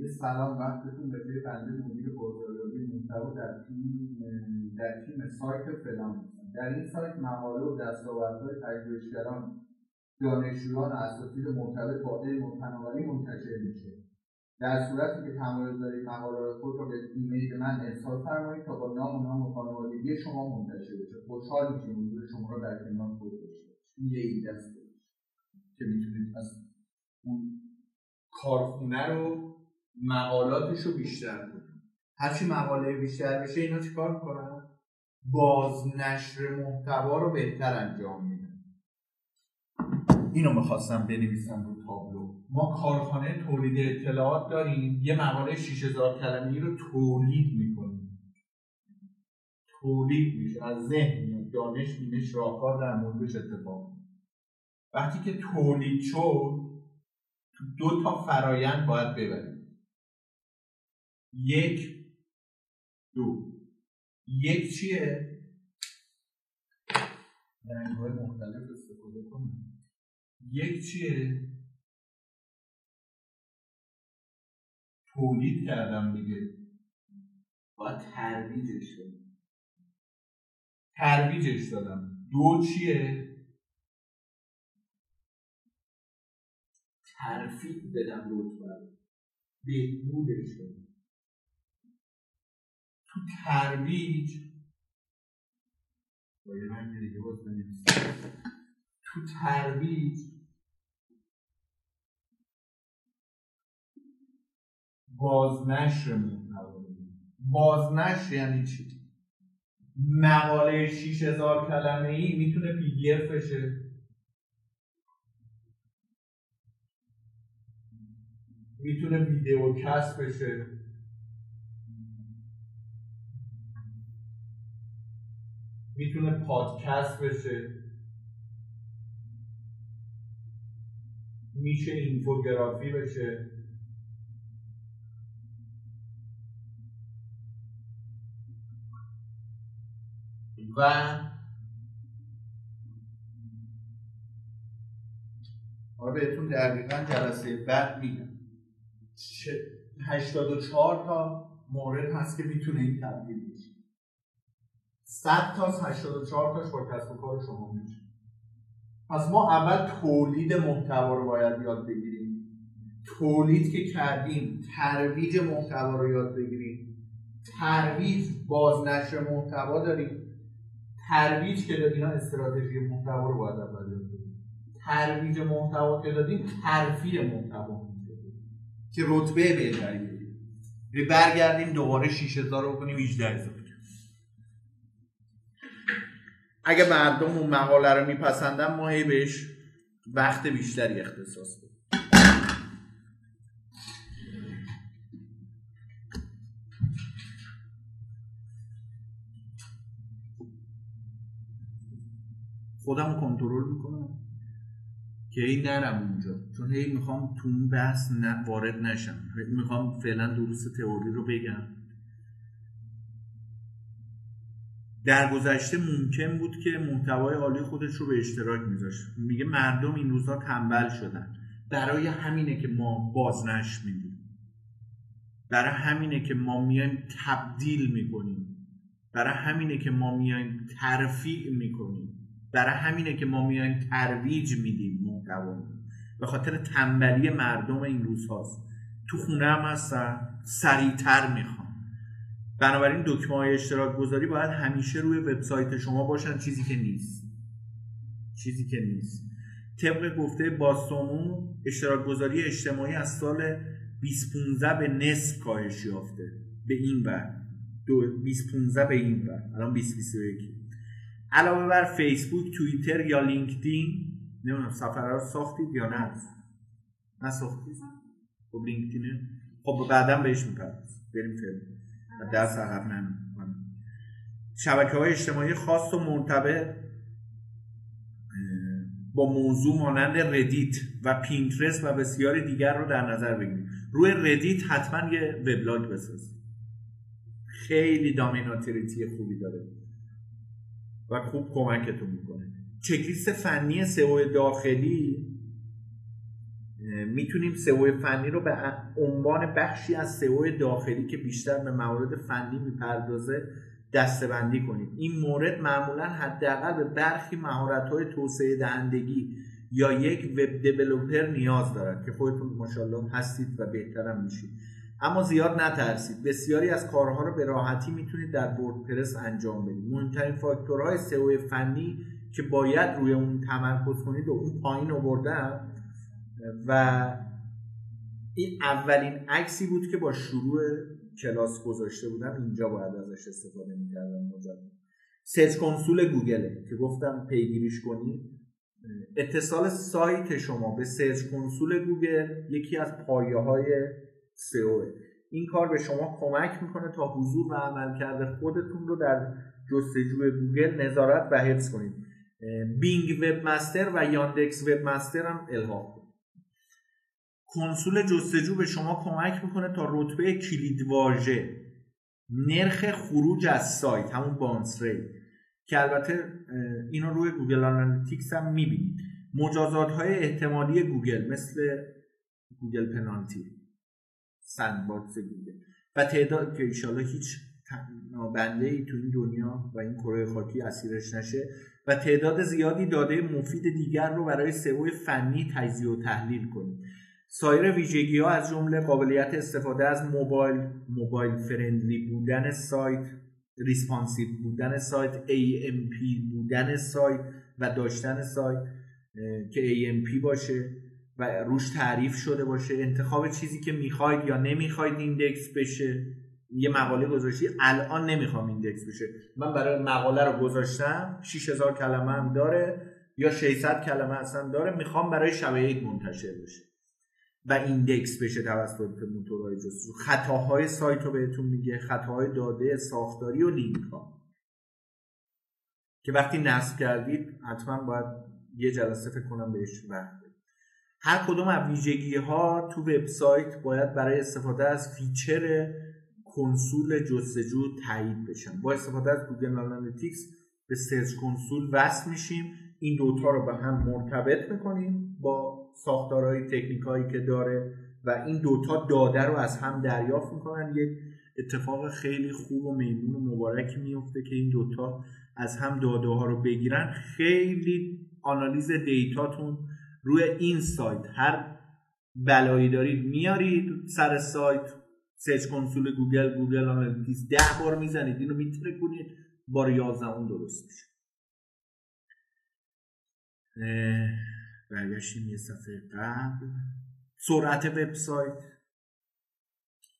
یه سلام وقتتون بخیر بنده مدیر بازاریابی محتوا در تیم در تیم سایت فلان. در این سایت مقاله و دستاوردهای پژوهشگران دانشجویان و اساتید مرتبط با علم و فناوری منتشر میشه. در صورتی که تمایل دارید مقاله خود را به ایمیل من ارسال فرمایید تا با نام و نام خانوادگی شما منتشر بشه. خوشحال میشیم حضور شما را در کنار خود داشته این است که می‌تونید از اون کارخونه رو مقالاتش رو بیشتر کنید هرچی مقاله بیشتر بشه اینا چیکار می‌کنن بازنشر محتوا رو بهتر انجام میدن اینو می‌خواستم بنویسم رو تابلو. ما کارخانه تولید اطلاعات داریم یه مقاله 6000 کلمه‌ای رو تولید می‌کنیم. تولید میشه از ذهن دانش بینش راهکار در موردش اتفاق وقتی که تولید شد دو تا فرایند باید ببریم. یک دو. یک چیه؟ رنگ های مختلف استفاده کنیم. یک چیه؟ تولید کردم دیگه. باید ترویجش کنم. ترویجش دادم. دو چیه؟ ترفیع بدم لطفا. بهبودش کنم. تو ترویج. با یه رنگ دیگه باز تو ترویج. بازنشر محتوا بازنشر یعنی چی؟ مقاله 6000 کلمه ای می‌تونه PDF بشه. می‌تونه videocast بشه. می‌تونه پادکست بشه. میشه اینفوگرافی بشه. و حالا بهتون دقیقا جلسه بعد میگم. 84 تا مورد هست که می‌تونه این تبدیل 100 تا از 84 تاش با کسب و کار شما میشه پس ما اول تولید محتوا رو باید یاد بگیریم. تولید که کردیم ترویج محتوا رو یاد بگیریم. ترویج بازنشر محتوا داریم. ترویج که دادیم استراتژی محتوا رو باید اول یاد بگیریم. ترویج محتوا که دادیم ترفیع محتوا که رتبه بهتری بگیریم برگردیم دوباره 6000 رو بکنیم 18000 اگه مردم اون مقاله رو میپسندن ما هی بهش وقت بیشتری اختصاص بدیم. خودم کنترل می‌کنم که این نرم اونجا. چون هی می‌خوام تو اون بحث وارد نشم. می‌خوام فعلا دروس تئوری رو بگم. در گذشته ممکن بود که محتوای عالی خودش رو به اشتراک میذاشت. میگه مردم این روزها تنبل شدن. برای همینه که ما بازنش میدیم برای همینه که ما میایم تبدیل می‌کنیم. برای همینه که ما میایم ترفیع می‌کنیم. برای همینه که ما میایم ترویج میدیم محتوا به خاطر تنبلی مردم این روزهاست. تو خونه هم هستن سریعتر می‌خوان. بنابراین دکمه های اشتراک گذاری باید همیشه روی وبسایت شما باشن. چیزی که نیست. چیزی که نیست. طبق گفته باستومون اشتراک گذاری اجتماعی از سال 2015 به نصف کاهش یافته. به این بر. 2015 به این بر. الان 2021 علاوه بر فیسبوک توییتر یا لینکدین. نمی‌دونم سفر رو ساختید یا نه؟ نه ساختید خب لینکدینه. خب بعدا بهش می‌پردازیم. بریم فیلم دست عقب نمی‌کنه شبکه های اجتماعی خاص و مرتبط با موضوع مانند ردیت و پینترست و بسیاری دیگر رو در نظر بگیرید روی ردیت حتما یه وبلاگ بسازید خیلی دامیناتریتی خوبی داره و خوب کمکتون می‌کنه. چکلیست فنی سئو داخلی می‌تونیم سئو فنی رو به عنوان بخشی از سئو داخلی که بیشتر به موارد فنی می‌پردازه دستبندی کنیم. این مورد معمولا حداقل به برخی مهارت‌های توسعه دهندگی یا یک وب دیولپر نیاز دارد که خودتون ماشاءالله هستید و بهترم میشید. اما زیاد نترسید. بسیاری از کارها رو به راحتی می‌تونید در وردپرس انجام بدید. مهمترین فاکتورهای سئو فنی که باید روی اون تمرکز کنید و اون پایین آوردم و این اولین عکسی بود که با شروع کلاس گذاشته بودم. اینجا باید ازش استفاده می‌کردم. مجدد Search Console گوگل که گفتم پیگیریش کنید اتصال سایت شما به Search Console گوگل یکی از پایه های سئو. این کار به شما کمک می‌کنه تا حضور و عملکرد خودتون رو در جستجوی گوگل نظارت و حفظ کنید. بینگ Webmaster و یاندکس Webmaster هم کنید کنسول جستجو به شما کمک می‌کنه تا رتبه کلید واژه نرخ خروج از سایت همون bounce rate که البته اینو روی Google Analytics هم می‌بینید. مجازات های احتمالی گوگل مثل Google penalty sandbox گوگل و تعداد که ایشالا هیچ بنده ای تو این دنیا و این کره خاکی اسیرش نشه و تعداد زیادی داده مفید دیگر رو برای سئو فنی تجزیه و تحلیل کنید. سایر ویژگی ها از جمله قابلیت استفاده از موبایل mobile friendly بودن سایت responsive بودن سایت AMP بودن سایت و داشتن سایت که AMP باشه و روش تعریف شده باشه. انتخاب چیزی که می‌خواید یا نمی‌خواید index بشه. یه مقاله گذاشتی الان نمی‌خوام index بشه. من برای مقاله رو گذاشتم 6000 کلمه هم داره یا 600 کلمه اصلا داره می‌خوام برای شنبه منتشر بشه. و index بشه توسط موتورهای جستجو. خطاهای سایت رو بهتون میگه خطاهای داده ساختاری و لینک ها که وقتی نصب کردید حتما باید یه جلسه فکر کنم بهش وقت هر کدوم از ویژگی ها تو وبسایت باید برای استفاده از feature کنسول جستجو تایید بشن. با استفاده از Google Analytics به Search Console وصل میشیم. این دوتا رو به هم مرتبط می‌کنیم با ساختارهای technical ی که داره و این دوتا داده رو از هم دریافت می‌کنن. یک اتفاق خیلی خوب و میمون و مبارکی میفته که این دوتا از هم داده ها رو بگیرن. خیلی آنالیز data تون روی این سایت. هر بلایی دارید میارید سر سایت Search Console گوگل Google Analytics. ده بار می‌زنید. اینو کنید بار یازدهم درست میشه. برگشتیم یه صفحه قبل. سرعت وبسایت.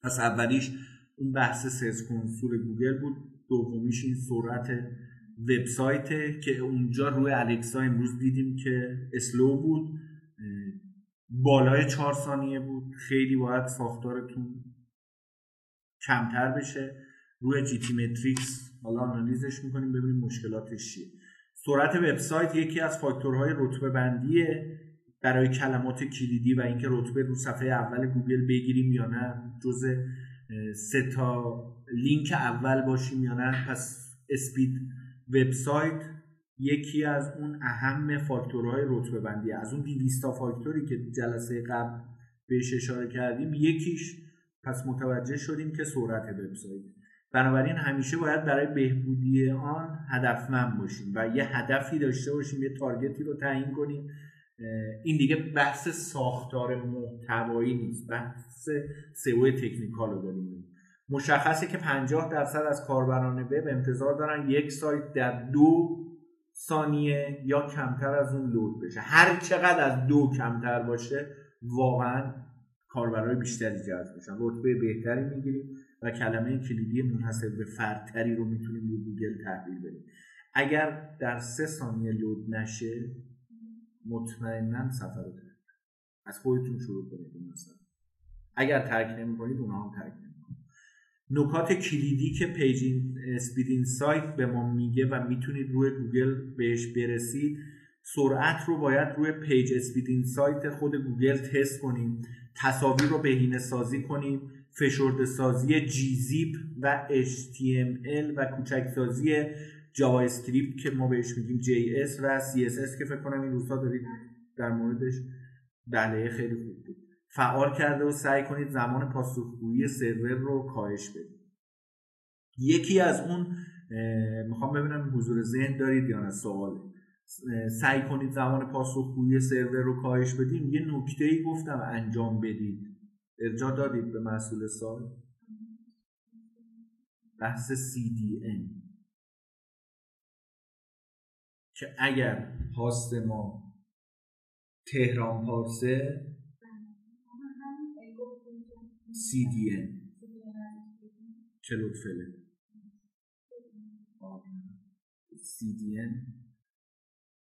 پس اولیش اون بحث Search Console گوگل بود. دومیش این سرعت وبسایت که اونجا روی الکسا امروز دیدیم که slow بود. بالای چهار ثانیه بود. خیلی باید ساختارتون کمتر بشه. روی GTmetrix حالا آنالیزش می‌کنیم ببینیم مشکلاتش چیه. سرعت وبسایت یکی از فاکتورهای رتبه بندیه برای کلمات کلیدی و اینکه رتبه رو صفحه اول گوگل بگیریم یا نه جز سه تا لینک اول باشیم یا نه. پس speed وبسایت یکی از اون اهم فاکتورهای رتبه بندی از اون 200 فاکتوری که جلسه قبل بهش اشاره کردیم یکیش پس متوجه شدیم که سرعت وبسایت. بنابراین همیشه باید برای بهبودی آن هدفمند باشیم و یه هدفی داشته باشیم یه تارگتی رو تعیین کنیم. این دیگه بحث ساختار محتوایی نیست بحث سئو تکنیکال رو داریم مشخصه که 50 درصد از کاربران وب انتظار دارن یک سایت در دو ثانیه یا کمتر از اون لود بشه. هر چقدر از دو کمتر باشه واقعا کاربرای بیشتری جذب میشن. رتبه بهتری می‌گیریم. و کلمه کلیدی منحصر به فردتری رو می‌تونیم رو گوگل تحویل بدیم. اگر در سه ثانیه load نشه مطمئنا سفر رو از خودتون شروع کنید مثلا اگر ترک نمی‌کنید اونها هم ترک نمی‌کنید نکات کلیدی که page speed سایت به ما میگه و می‌تونید روی گوگل بهش برسید سرعت رو باید روی page speed سایت خود گوگل تست کنیم تصاویر رو بهینه سازی کنیم فشرده سازی gzip و HTML و کوچک سازی JavaScript که ما بهش میگیم JS و CSS که فکر کنم این روزها دارید در موردش بله خیلی خوب بود. فعال کرده و سعی کنید زمان پاسخگویی سرور رو کاهش بدید. یکی از اون می‌خوام ببینم حضور ذهن دارید یا نه سواله. سعی کنید زمان پاسخگویی سرور رو کاهش بدیم. یه نکته ای گفتم انجام بدید. ارجاع دادید به مسئول سال. بحث CDN که اگر پاست ما تهران پارسه CDN Cloudflare CDN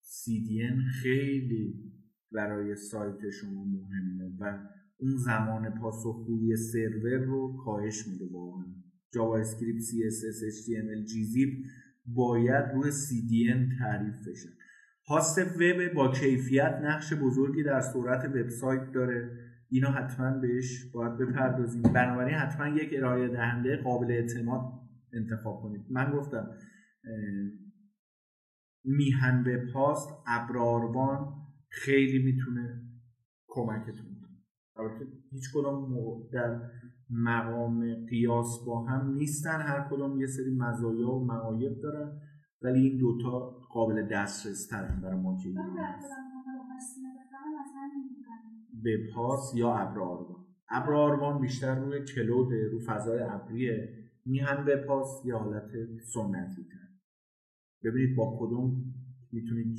CDN خیلی برای سایت شما مهمه و اون زمان پاسخگویی سرور رو کاهش میده واقعا. JavaScript CSS HTML gzip باید روی CDN تعریف بشه. host وب با کیفیت نقش بزرگی در سرعت وبسایت داره. اینو حتما بهش باید بپردازیم. بنابراین حتما یک ارائه دهنده قابل اعتماد انتخاب کنید. من گفتم میهن به پاست ابراروان خیلی می‌تونه کمکتون البته هیچ کدوم در مقام قیاس با هم نیستن. هر کدوم یه سری مزایا و معایب دارن ولی این دوتا قابل دسترس ترن برای ما که به پاس یا ابراروان ابراروان بیشتر روی کلود رو فضای ابریه. میهن به پاس یا حالت سنتی تر ببینید با کدوم می‌تونید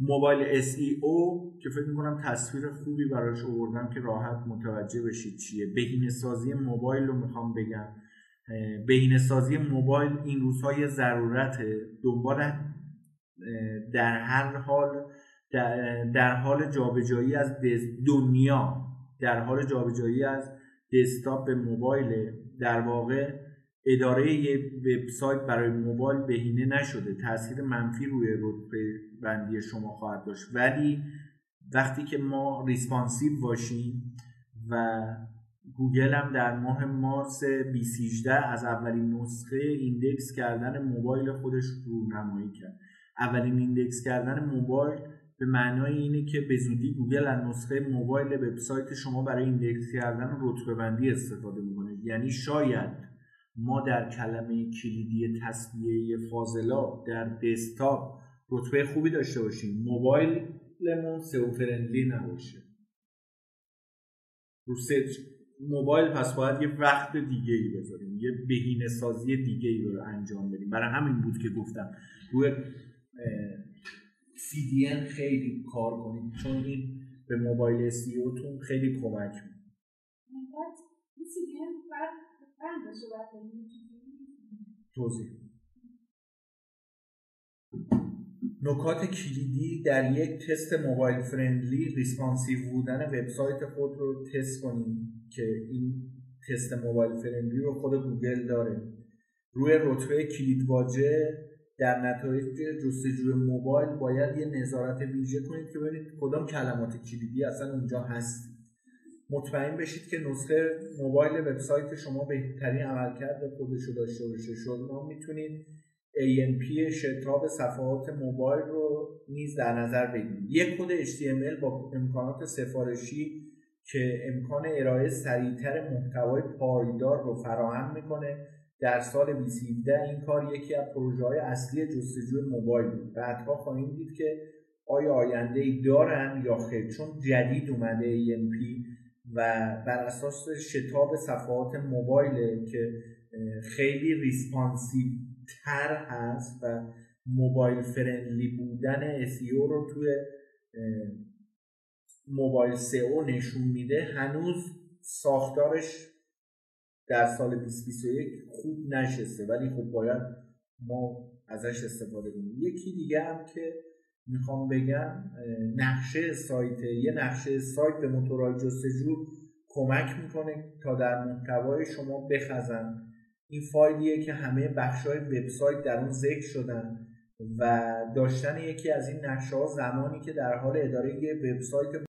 جوین تر موبایل SEO که فکر می‌کنم تصویر خوبی براش آوردم که راحت متوجه بشید چیه. بهینه سازی موبایل رو می‌خوام بگم. بهینه سازی موبایل این روزهای ضرورته. دنبال در هر حال در, حال جابجایی از دنیا در حال جابجایی از دسکتاپ به موبایل در واقع اداره یه وبسایت برای موبایل بهینه نشده. تاثیر منفی روی رتبه بندی شما خواهد داشت. ولی وقتی که ما responsive باشیم و گوگل هم در ماه مارس 2018 از اولین نسخه index کردن موبایل خودش رونمایی کرد. اولین index کردن موبایل به معنای اینه که به زودی گوگل از نسخه موبایل وبسایت شما برای index کردن رتبه بندی استفاده می‌کنه. یعنی شاید ما در کلمه کلیدی تصفیه فاضلاب در دسکتاپ رتبه خوبی داشته باشیم. موبایلمون SEO friendly نباشه. رو موبایل پس باید یه وقت دیگه ای بذاریم یه بهینه سازی دیگه ای رو انجام بدیم. برای همین بود که گفتم روی CDN خیلی کار کنید چون این به mobile SEO تون خیلی کمک می‌کنه. توضیح. نکات کلیدی در یک تست mobile friendly responsive بودن وبسایت خود رو تست کنیم که این تست mobile friendly رو خود گوگل داره. روی رتبه کلید واژه در نتایج جستجوی موبایل باید یه نظارت ویژه کنید که ببینید کدام کلمات کلیدی اصلا اونجا هست. مطمئن بشید که نسخه موبایل وبسایت شما بهترین عملکرد خودش رو داشته باشه. شما می‌تونید AMP شتاب صفحات موبایل رو نیز در نظر بگیرید یک کد HTML با امکانات سفارشی که امکان ارائه سریعتر محتوای پایدار رو فراهم می‌کنه. در سال 2017 این کار یکی از پروژه های اصلی جستجوی موبایل بود. بعدها خواهیم دید که آیا آینده ای دارن یا خیر. چون جدید اومده AMP و بر اساس شتاب صفحات موبایل که خیلی responsive تر هست و mobile friendly بودن SEO رو توی mobile SEO نشون میده هنوز ساختارش در سال 2021 خوب نشسته. ولی خب باید ما ازش استفاده کنیم. یکی دیگه هم که می‌خوام بگم نقشه سایت یه نقشه سایت به موتورهای جستجو کمک می‌کنه تا در محتوای شما بخزن. این فایلیه که همه بخشای وبسایت در اون ذکر شدن و داشتن یکی از این نقشه ها زمانی که در حال اداره یه وبسایت